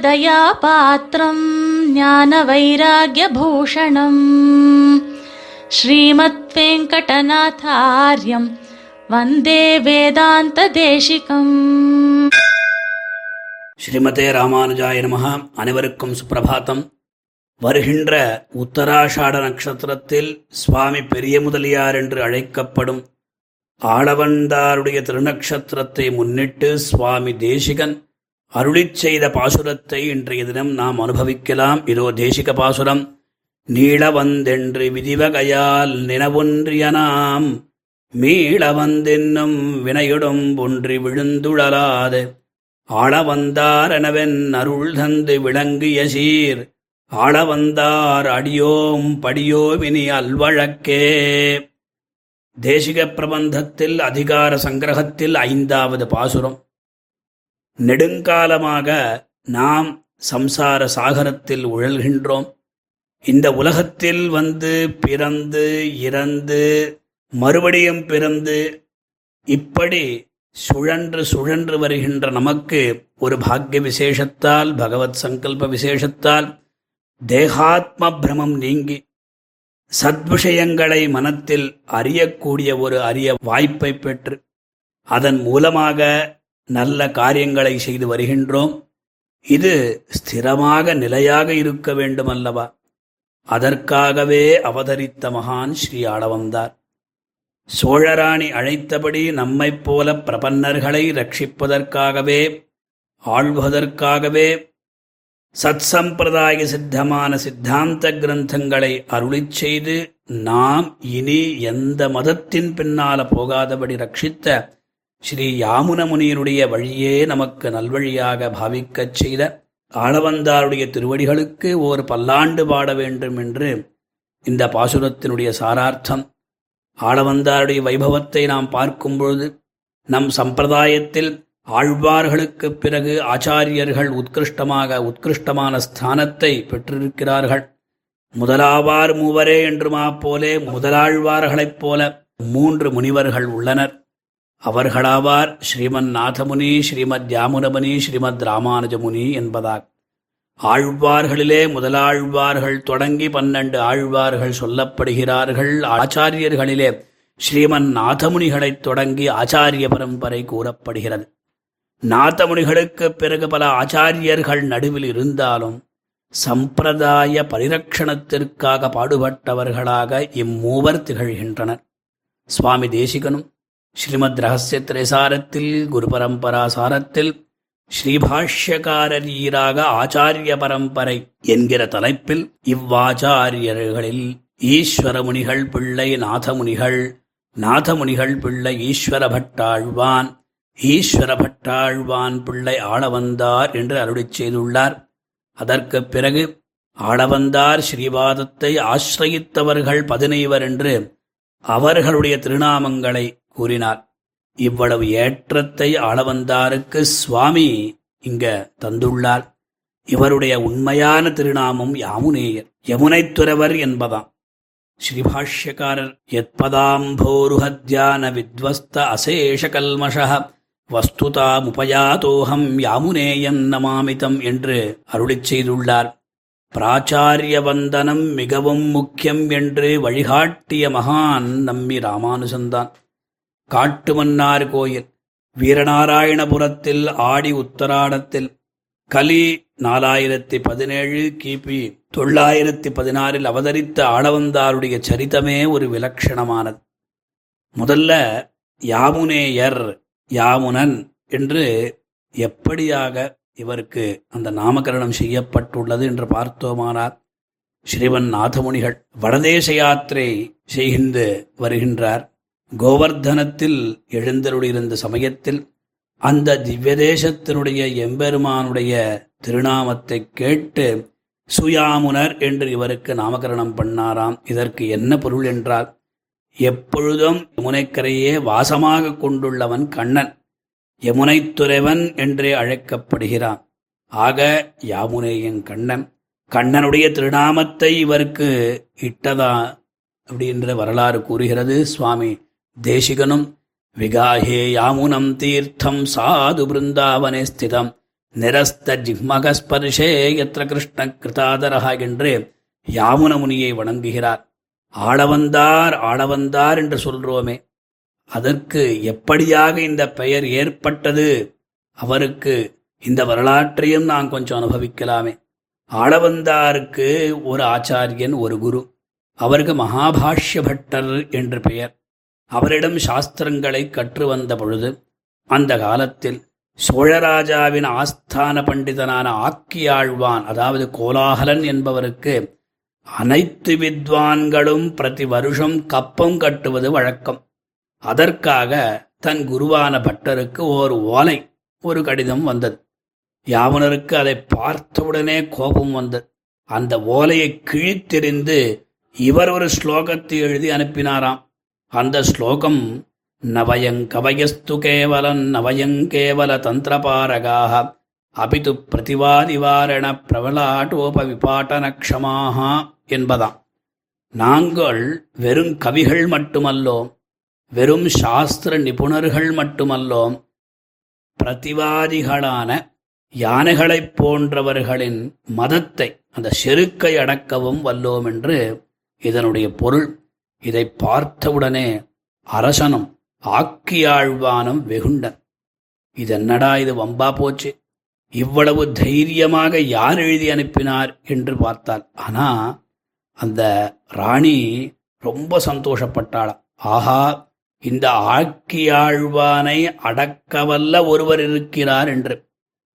ராமானுஜதயாபாத்திரம் ஞான வைராகியபூஷணம் ஸ்ரீமத் வெங்கடநாதாரியம் வந்தே வேதாந்த தேசிகம் ஸ்ரீமதே ராமானுஜாய நமஹ அனைவருக்கும் சுப்பிரபாத்தம் வருகின்ற உத்தராஷாட நட்சத்திரத்தில் சுவாமி பெரிய முதலியார் என்று அழைக்கப்படும் ஆளவந்தாருடைய திருநக்ஷத்திரத்தை முன்னிட்டு சுவாமி தேசிகன் அருளிச் செய்த பாசுரத்தை இன்றைய தினம் நாம் அனுபவிக்கலாம். இதோ தேசிக பாசுரம். நீளவந்தென்று விதிவகையால் நினவொன்றிய நாம் வினையுடும் ஒன்றி விழுந்துழலாது. ஆளவந்தாரெனவென் அருள் தந்து விளங்கிய சீர். ஆளவந்தார் அடியோம் படியோவினி அல்வழக்கே. தேசிக பிரபந்தத்தில் அதிகார சங்கிரகத்தில் ஐந்தாவது பாசுரம். நெடுங்காலமாக நாம் சம்சார சாகரத்தில் உழல்கின்றோம். இந்த உலகத்தில் வந்து பிறந்து இறந்து மறுபடியும் பிறந்து இப்படி சுழன்று சுழன்று வருகின்ற நமக்கு ஒரு பாக்கிய விசேஷத்தால் பகவத் சங்கல்ப விசேஷத்தால் தேகாத்ம பிரமம் நீங்கி சத்விஷயங்களை மனத்தில் அறியக்கூடிய ஒரு அரிய வாய்ப்பை பெற்று அதன் மூலமாக நல்ல காரியங்களை செய்து வருகின்றோம். இது ஸ்திரமாக நிலையாக இருக்க வேண்டுமல்லவா? அதற்காகவே அவதரித்த மகான் ஸ்ரீ ஆளவந்தார். சோழராணி அழைத்தபடி நம்மைப் போல பிரபன்னர்களை ரட்சிப்பதற்காகவே ஆழ்வதற்காகவே சத்சம்பிரதாய சித்தமான சித்தாந்த கிரந்தங்களை அருளிச் செய்து நாம் இனி எந்த மதத்தின் பின்னால போகாதபடி ரட்சித்த ஸ்ரீ யாமுன முனியினுடைய வழியே நமக்கு நல்வழியாக பாவிக்கச் செய்த ஆளவந்தாருடைய திருவடிகளுக்கு ஓர் பல்லாண்டு பாட வேண்டும் என்று இந்த பாசுரத்தினுடைய சாரார்த்தம் ஆளவந்தாருடைய வைபவத்தை நாம் பார்க்கும் பொழுது நம் சம்பிரதாயத்தில் ஆழ்வார்களுக்குப் பிறகு ஆச்சாரியர்கள் உத்கிருஷ்டமாக உத்கிருஷ்டமான ஸ்தானத்தை பெற்றிருக்கிறார்கள். முதலாவார் மூவரே என்றுமா போலே முதலாழ்வார்களைப் போல மூன்று முனிவர்கள் உள்ளனர். அவர்களாவார் ஸ்ரீமன் நாதமுனி ஸ்ரீமத் யாமுனமுனி ஸ்ரீமத் ராமானுஜமுனி என்பதாக ஆழ்வார்களிலே முதலாழ்வார்கள் தொடங்கி பன்னெண்டு ஆழ்வார்கள் சொல்லப்படுகிறார்கள். ஆச்சாரியர்களிலே ஸ்ரீமன் நாதமுனிகளைத் தொடங்கி ஆச்சாரிய பரம்பரை கூறப்படுகிறது. நாதமுனிகளுக்கு பிறகு பல ஆச்சாரியர்கள் நடுவில் இருந்தாலும் சம்பிரதாய பரிரக்ஷணத்திற்காக பாடுபட்டவர்களாக இம்மூவர் திகழ்கின்றனர். சுவாமி தேசிகனும் ஸ்ரீமத் ரகசிய திரைசாரத்தில் குரு பரம்பரா சாரத்தில் ஸ்ரீபாஷ்யக்காரரீராக ஆச்சாரிய பரம்பரை என்கிற தலைப்பில் இவ்வாச்சாரியர்களில் ஈஸ்வரமுனிகள் பிள்ளை நாதமுனிகள் நாதமுனிகள் பிள்ளை ஈஸ்வர பட்டாழ்வான் ஈஸ்வர பட்டாழ்வான் பிள்ளை ஆளவந்தார் என்று அருளி செய்துள்ளார். அதற்குப் பிறகு ஆளவந்தார் ஸ்ரீவாதத்தை ஆசிரயித்தவர்கள் பதினைவர் என்று அவர்களுடைய திருநாமங்களை கூறினார். இவ்வளவு ஏற்றத்தை ஆளவந்தாருக்கு சுவாமி இங்க தந்துள்ளார். இவருடைய உண்மையான திருநாமம் யாமுனேயர் யமுனைத்துறவர் என்பதாம். ஸ்ரீபாஷ்யக்காரர் எத்பதாம்போருஹத்யான வித்வஸ்த அசேஷ கல்மஷ வஸ்துதாமுபயாதோகம் யாமுனேயன் நமாமிதம் என்று அருளிச் செய்துள்ளார். பிராச்சாரிய வந்தனம் மிகவும் முக்கியம் என்று வழிகாட்டிய மகான் நம்மி ராமானுசந்தான். காட்டுமன்னார் கோயில் வீரநாராயணபுரத்தில் ஆடி உத்தராடத்தில் கலி நாலாயிரத்தி பதினேழு கிபி தொள்ளாயிரத்தி பதினாறில் அவதரித்த ஆளவந்தாருடைய சரிதமே ஒரு விலட்சணமானது முதல்ல யாமுனேயர் யாமுனன் என்று எப்படியாக இவருக்கு அந்த நாமகரணம் செய்யப்பட்டுள்ளது என்று பார்த்தோமானார் ஸ்ரீவன் நாதமுனிகள் வடதேச யாத்திரை செய்கின்ற வருகின்றார். கோவர்தனத்தில் எழுந்தருளியிருந்த சமயத்தில் அந்த திவ்யதேசத்தினுடைய எம்பெருமானுடைய திருநாமத்தை கேட்டு சுயாமுனர் என்று இவருக்கு நாமகரணம் பண்ணாராம். இதற்கு என்ன பொருள் என்றால் எப்பொழுதும் யமுனைக்கரையே வாசமாக கொண்டுள்ளவன் கண்ணன் யமுனைத்துறைவன் என்றே அழைக்கப்படுகிறான். ஆக யாமுனேயன் கண்ணன் கண்ணனுடைய திருநாமத்தை இவருக்கு இட்டதா அப்படின்ற வரலாறு கூறுகிறது. சுவாமி தேசிகனும் விகாஹே யாமுனம் தீர்த்தம் சாது பிருந்தாவனே ஸ்திதம் நிரஸ்த ஜிஹ்மகஸ்பர்ஷே எத்திர கிருஷ்ண கிருதாதரஹா என்று யாமுன முனியை வணங்குகிறார். ஆளவந்தார் ஆளவந்தார் என்று சொல்றோமே. அதற்கு எப்படியாக இந்த பெயர் ஏற்பட்டது? அவருக்கு இந்த வரலாற்றையும் நான் கொஞ்சம் அனுபவிக்கலாமே. ஆளவந்தாருக்கு ஒரு ஆச்சாரியன் ஒரு குரு. அவருக்கு மகாபாஷ்ய பட்டர் என்று பெயர். அவரிடம் சாஸ்திரங்களை கற்று வந்த பொழுது அந்த காலத்தில் சோழராஜாவின் ஆஸ்தான பண்டிதனான ஆக்கியாழ்வான் அதாவது கோலாகலன் என்பவருக்கு அனைத்து வித்வான்களும் பிரதி வருஷம் கப்பம் கட்டுவது வழக்கம். அதற்காக தன் குருவான பட்டருக்கு ஓர் ஓலை ஒரு கடிதம் வந்தது. யாவனருக்கு அதை பார்த்தவுடனே கோபம் வந்தது. அந்த ஓலையை கிழித்தெறிந்து இவர் ஒரு ஸ்லோகத்தை எழுதி அனுப்பினாராம். அந்த ஸ்லோகம் நவயங்கவயஸ்து கேவலம் நவயங்கேவல தந்திரபாரகாக அபிது பிரதிவாதிவாரண பிரபலாட்டோப விபாட்டனக்ஷமாக என்பதாம். நாங்கள் வெறும் கவிகள் மட்டுமல்லோம் வெறும் சாஸ்திர நிபுணர்கள் மட்டுமல்லோம் பிரதிவாதிகளான யானைகளைப் போன்றவர்களின் மதத்தை அந்த செருக்கை அடக்கவும் வல்லோம் என்று இதனுடைய பொருள். இதை பார்த்தவுடனே அரசனும் ஆக்கியாழ்வானும் வெகுண்டன். இதென்னடா இது வம்பா போச்சு? இவ்வளவு தைரியமாக யார் எழுதி அனுப்பினார்? என்று பார்த்தாள். ஆனா அந்த ராணி ரொம்ப சந்தோஷப்பட்டாள். ஆஹா இந்த ஆக்கியாழ்வானை அடக்கவல்ல ஒருவர் இருக்கிறார் என்று.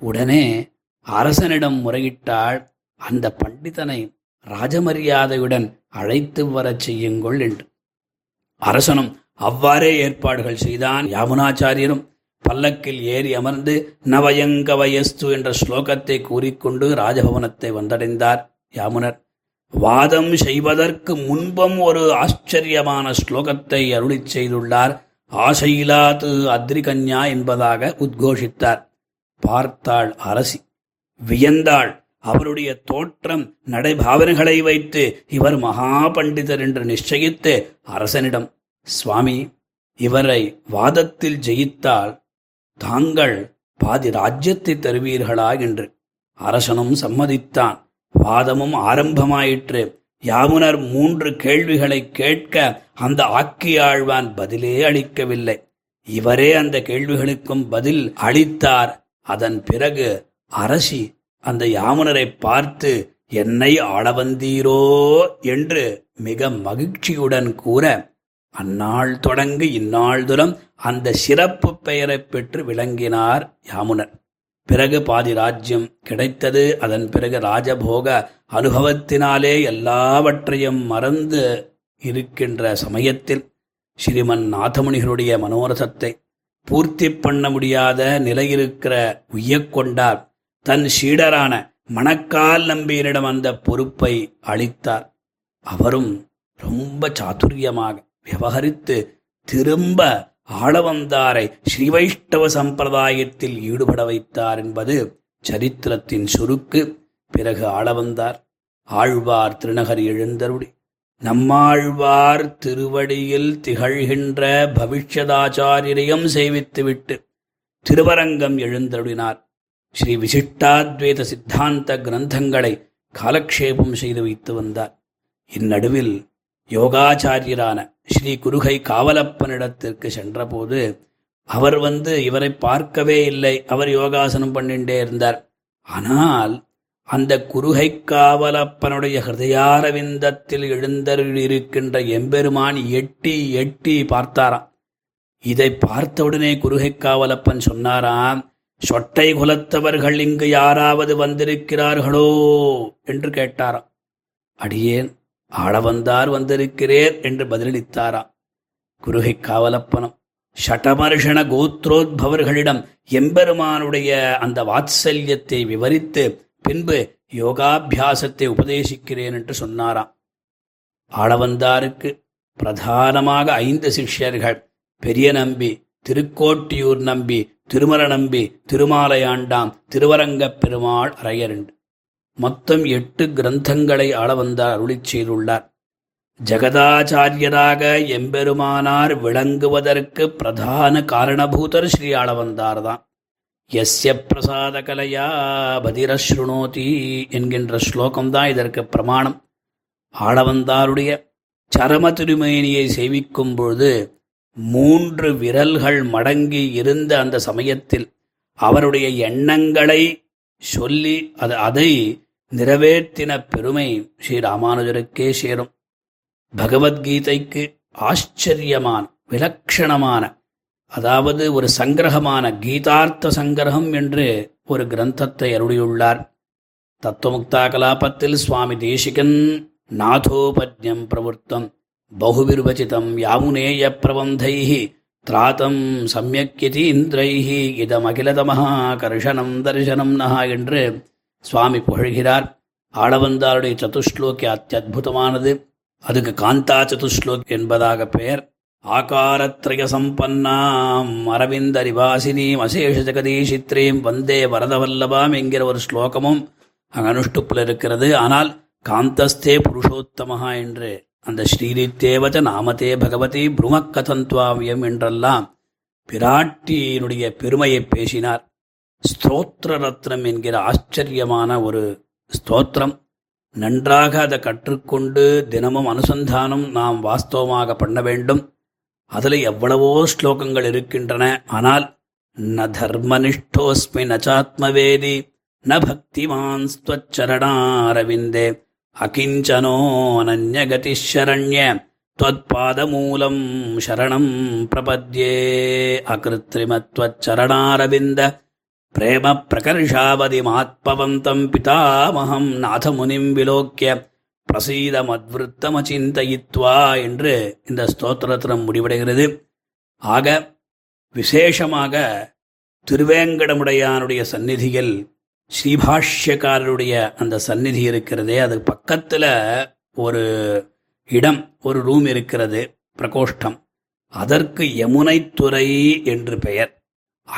உடனே அரசனிடம் முறையிட்டாள். அந்த பண்டிதனை ராஜமரியாதையுடன் அழைத்து வரச் செய்யுங்கள் என்று. அரசனும் அவ்வாறே ஏற்பாடுகள் செய்தான். யாமுனாச்சாரியரும் பல்லக்கில் ஏறி அமர்ந்து நவயங்க வயஸ்து என்ற ஸ்லோகத்தை கூறிக்கொண்டு ராஜபவனத்தை வந்தடைந்தார் யாமுனர். வாதம் செய்வதற்கு முன்பும் ஒரு ஆச்சரியமான ஸ்லோகத்தை அருளிச் செய்துள்ளார். ஆசையிலாத்து அத்ரிகன்யா என்பதாக உத்கோஷித்தார். பார்த்தாள் அரசி. வியந்தாள் அவருடைய தோற்றம் நடைபாவனைகளை வைத்து இவர் மகா பண்டிதர் என்று நிச்சயித்து அரசனிடம் சுவாமி இவரை வாதத்தில் ஜெயித்தால் தாங்கள் பாதி ராஜ்யத்தை தருவீர்களா? என்று அரசனும் சம்மதித்தான். வாதமும் ஆரம்பமாயிற்று. யாமுனர் மூன்று கேள்விகளை கேட்க அந்த ஆக்கியாழ்வான் பதிலே அளிக்கவில்லை. இவரே அந்த கேள்விகளுக்கும் பதில் அளித்தார். அதன் பிறகு அரசி அந்த யாமுனரை பார்த்து என்னை ஆளவந்தீரோ? என்று மிக மகிழ்ச்சியுடன் கூற அந்நாள் தொடங்கு இந்நாள்தூரம் அந்த சிறப்பு பெயரைப் பெற்று விளங்கினார் யாமுனர். பிறகு பாதி ராஜ்யம் கிடைத்தது. அதன் பிறகு ராஜபோக அனுபவத்தினாலே எல்லாவற்றையும் மறந்து இருக்கின்ற சமயத்தில் ஸ்ரீமன் நாதமுனிகளுடைய மனோரசத்தை பூர்த்தி பண்ண முடியாத நிலையிருக்கிற உய்யக்கொண்டார் தன் சீடரான மணக்கால் நம்பியனிடம் அந்த பொறுப்பை அளித்தார். அவரும் ரொம்ப சாதுரியமாக விவகரித்து திரும்ப ஆளவந்தாரை ஸ்ரீவைஷ்ணவ சம்பிரதாயத்தில் ஈடுபட வைத்தார் என்பது சரித்திரத்தின் சுருக்கு. பிறகு ஆளவந்தார். ஆழ்வார் திருநகர் எழுந்தருடி நம்மாழ்வார் திருவடியில் திகழ்கின்ற பவிஷ்யதாச்சாரியரையும் சேவித்துவிட்டு திருவரங்கம் எழுந்தருளினார். ஸ்ரீ விசிஷ்டாத்வைத சித்தாந்த கிரந்தங்களை காலக்ஷேபம் செய்து வைத்து வந்தார். இந்நடுவில் யோகாச்சாரியரான ஸ்ரீ குருகை காவலப்பனிடத்திற்கு சென்றபோது அவர் வந்து இவரை பார்க்கவே இல்லை அவர் யோகாசனம் பண்ணிட்டே இருந்தார். ஆனால் அந்த குருகை காவலப்பனுடைய ஹிருதயாரவிந்தத்தில் எழுந்தருளிருக்கின்ற எம்பெருமான் எட்டி எட்டி பார்த்தாராம். இதை பார்த்தவுடனே குருகை காவலப்பன் சொன்னாராம் சொட்டை குலத்தவர்கள் இங்கு யாராவது வந்திருக்கிறார்களோ என்று கேட்டாராம். அடியேன் ஆளவந்தார் வந்திருக்கிறேர் என்று பதிலளித்தாராம் குருகை காவலப்பனம் ஷடமர்ஷண கோத்ரோத்பவர்களிடம் எம்பெருமானுடைய அந்த வாத்சல்யத்தை விவரித்து பின்பு யோகாபியாசத்தை உபதேசிக்கிறேன் என்று சொன்னாராம். ஆளவந்தாருக்கு பிரதானமாக ஐந்து சிஷ்யர்கள் பெரிய நம்பி திருக்கோட்டியூர் நம்பி திருமல நம்பி திருமாலையாண்டாம் திருவரங்கப் பெருமாள் அரையரண்டு மொத்தம் எட்டு கிரந்தங்களை ஆளவந்தார் அருளிச் செய்துள்ளார். ஜெகதாச்சாரியராக எம்பெருமானார் விளங்குவதற்கு பிரதான காரணபூதர் ஸ்ரீ ஆளவந்தார் தான் எஸ்ய பிரசாத கலையா பதிரஸ்ருணோதி என்கின்ற ஸ்லோகம்தான் இதற்கு பிரமாணம். ஆளவந்தாருடைய சரம திருமேனியை சேவிக்கும் பொழுது மூன்று விரல்கள் மடங்கி இருந்த அந்த சமயத்தில் அவருடைய எண்ணங்களை சொல்லி அது அதை நிறைவேற்றின பெருமை ஸ்ரீ ராமானுஜருக்கே சேரும் பகவத்கீதைக்கு ஆச்சரியமான விலக்ஷணமான அதாவது ஒரு சங்கிரகமான கீதார்த்த சங்கிரகம் என்று ஒரு கிரந்தத்தை அருளியுள்ளார். தத்துவமுக்தா கலாபத்தில் சுவாமி தேசிகன் நாதோபத்யம் பிரவருத்தம். பகுவிர்வச்சிதம் யாமுனேய பிரபந்தை திராத்தம் சமயக்கியதி இந்திரைः இதமகிலதமஹா கர்ஷனம் தரிசனம் நகா என்று சுவாமி புகழ்கிறார். ஆளவந்தாருடைய சதுஸ்லோகி அத்தியுதமானது அதுக்கு காந்தா சதுஸ்லோக் என்பதாக பெயர். ஆகாரத்ரய சம்பன்னாம் அரவிந்த ரிவாசினீம் அசேஷ ஜெகதீஷித்ரீம் வந்தே வரதவல்லபாம் என்கிற ஒரு ஸ்லோகமும் அங்கு அனுஷ்டுப்பில் இருக்கிறது. ஆனால் காந்தஸ்தே புருஷோத்தமஹா என்று அந்த ஸ்ரீரித்தேவத நாமதே பகவதி புருமக்கதந்த்வாவியம் என்றெல்லாம் பிராட்டியினுடைய பெருமையை பேசினார். ஸ்தோத்திர ரத்னம் என்கிற ஆச்சரியமான ஒரு ஸ்தோத்திரம். நன்றாக அதை கற்றுக்கொண்டு தினமும் அனுசந்தானம் நாம் வாஸ்தவமாக பண்ண வேண்டும். அதில் எவ்வளவோ ஸ்லோகங்கள் இருக்கின்றன. ஆனால் ந தர்மனிஷ்டோஸ்மி நச்சாத்மவேதி ந பக்திமான் ஸ்வச்சரணாரவிந்தே அகிஞ்சனோ அனன்யகதிஷரண்ய त्वत्पादमूलम् शरणम् प्रपद्ये अकृत्रिमत्वच्चरणारविन्द प्रेमप्रकर्षावधिमात्मवन्तम् पितामहम् நாதமுனிம் விலோக்கிய பிரசீதமத்விருத்தமச்சிந்தயித்வா என்று இந்த ஸ்தோத்திரத்தினம் முடிவடைகிறது ஆக விசேஷமாக திருவேங்கடமுடையானுடைய சந்நிதியில் ஸ்ரீபாஷ்யக்காரருடைய அந்த சந்நிதி இருக்கிறதே அது பக்கத்தில் ஒரு இடம் ஒரு ரூம் இருக்கிறது பிரகோஷ்டம். அதற்கு யமுனைத்துறை என்று பெயர்.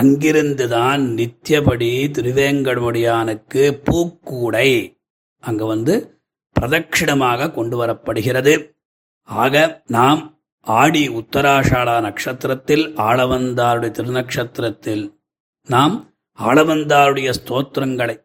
அங்கிருந்துதான் நித்தியபடி திருவேங்கடமுடியானுக்கு பூக்கூடை அங்கு வந்து பிரதட்சிணமாக கொண்டு வரப்படுகிறது. ஆக நாம் ஆடி உத்தராஷாடா நட்சத்திரத்தில் ஆளவந்தாருடைய திருநக்ஷத்திரத்தில் நாம் ஆளவந்தாருடைய ஸ்தோத்திரங்களை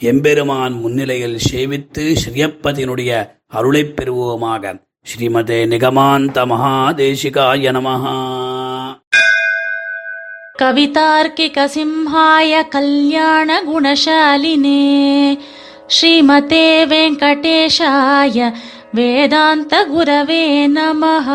எம்பெருமான் முன்னிலையில் சேவித்து ஸ்ரீயப்பதினுடைய அருளைப் பெறுவோமாக ஸ்ரீமதே நிகமாந்த மகாதேசிகாய நமஹா कवितार्किकसिंहाय कल्याणगुणशालिने श्रीमते वेङ्कटेशाय वेदान्तगुरवे नमः